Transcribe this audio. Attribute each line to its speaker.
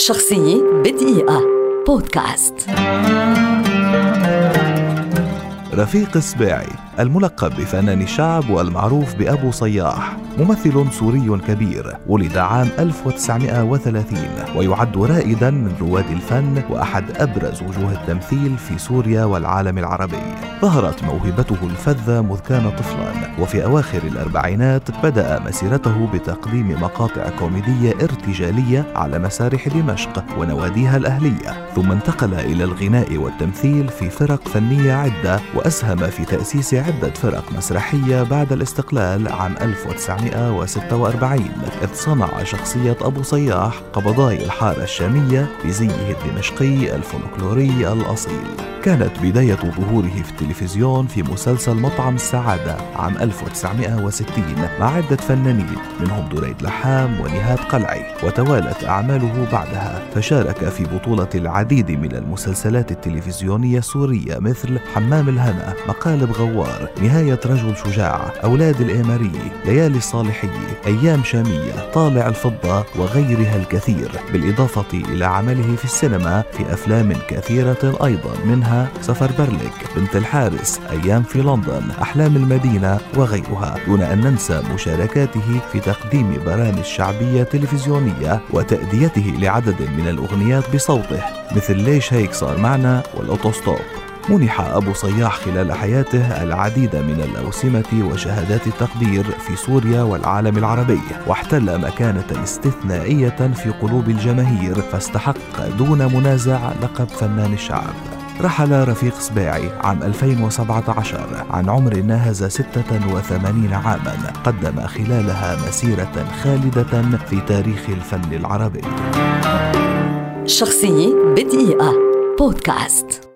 Speaker 1: شخصية بدقيقة. بودكاست.
Speaker 2: رفيق السباعي الملقب بفنان الشعب والمعروف بأبو صياح ممثل سوري كبير ولد عام 1930 ويعد رائدا من رواد الفن وأحد أبرز وجوه التمثيل في سوريا والعالم العربي. ظهرت موهبته الفذة مذ كان طفلا وفي أواخر الأربعينات بدأ مسيرته بتقديم مقاطع كوميدية ارتجالية على مسارح دمشق ونواديها الأهلية ثم انتقل إلى الغناء والتمثيل في فرق فنية عدة وأسهم في تأسيس فرق مسرحية بعد الاستقلال عام 1946 إذ صنع شخصية أبو صياح قبضاي الحارة الشامية بزيه الدمشقي الفولكلوري الأصيل. كانت بداية ظهوره في التلفزيون في مسلسل مطعم السعادة عام 1960 مع عدة فنانين منهم دريد لحام ونهاد قلعي وتوالت أعماله بعدها. فشارك في بطولة العديد من المسلسلات التلفزيونية السورية مثل حمام الهنا مقالب غوار نهاية رجل شجاع أولاد الإيماري ليالي الصالحية أيام شامية طالع الفضة وغيرها الكثير بالإضافة إلى عمله في السينما في أفلام كثيرة أيضا منها سفر برلك بنت الحارس أيام في لندن أحلام المدينة وغيرها دون أن ننسى مشاركاته في تقديم برامج شعبية تلفزيونية وتأديته لعدد من الأغنيات بصوته مثل ليش هيك صار معنا والأوتوستوب. منح أبو صياح خلال حياته العديد من الأوسمة وشهادات التقدير في سوريا والعالم العربي واحتل مكانة استثنائية في قلوب الجماهير فاستحق دون منازع لقب فنان الشعب. رحل رفيق سباعي عام 2017 عن عمر ناهز 86 عاما قدم خلالها مسيرة خالدة في تاريخ الفن العربي.
Speaker 1: شخصية بدقيقة. بودكاست.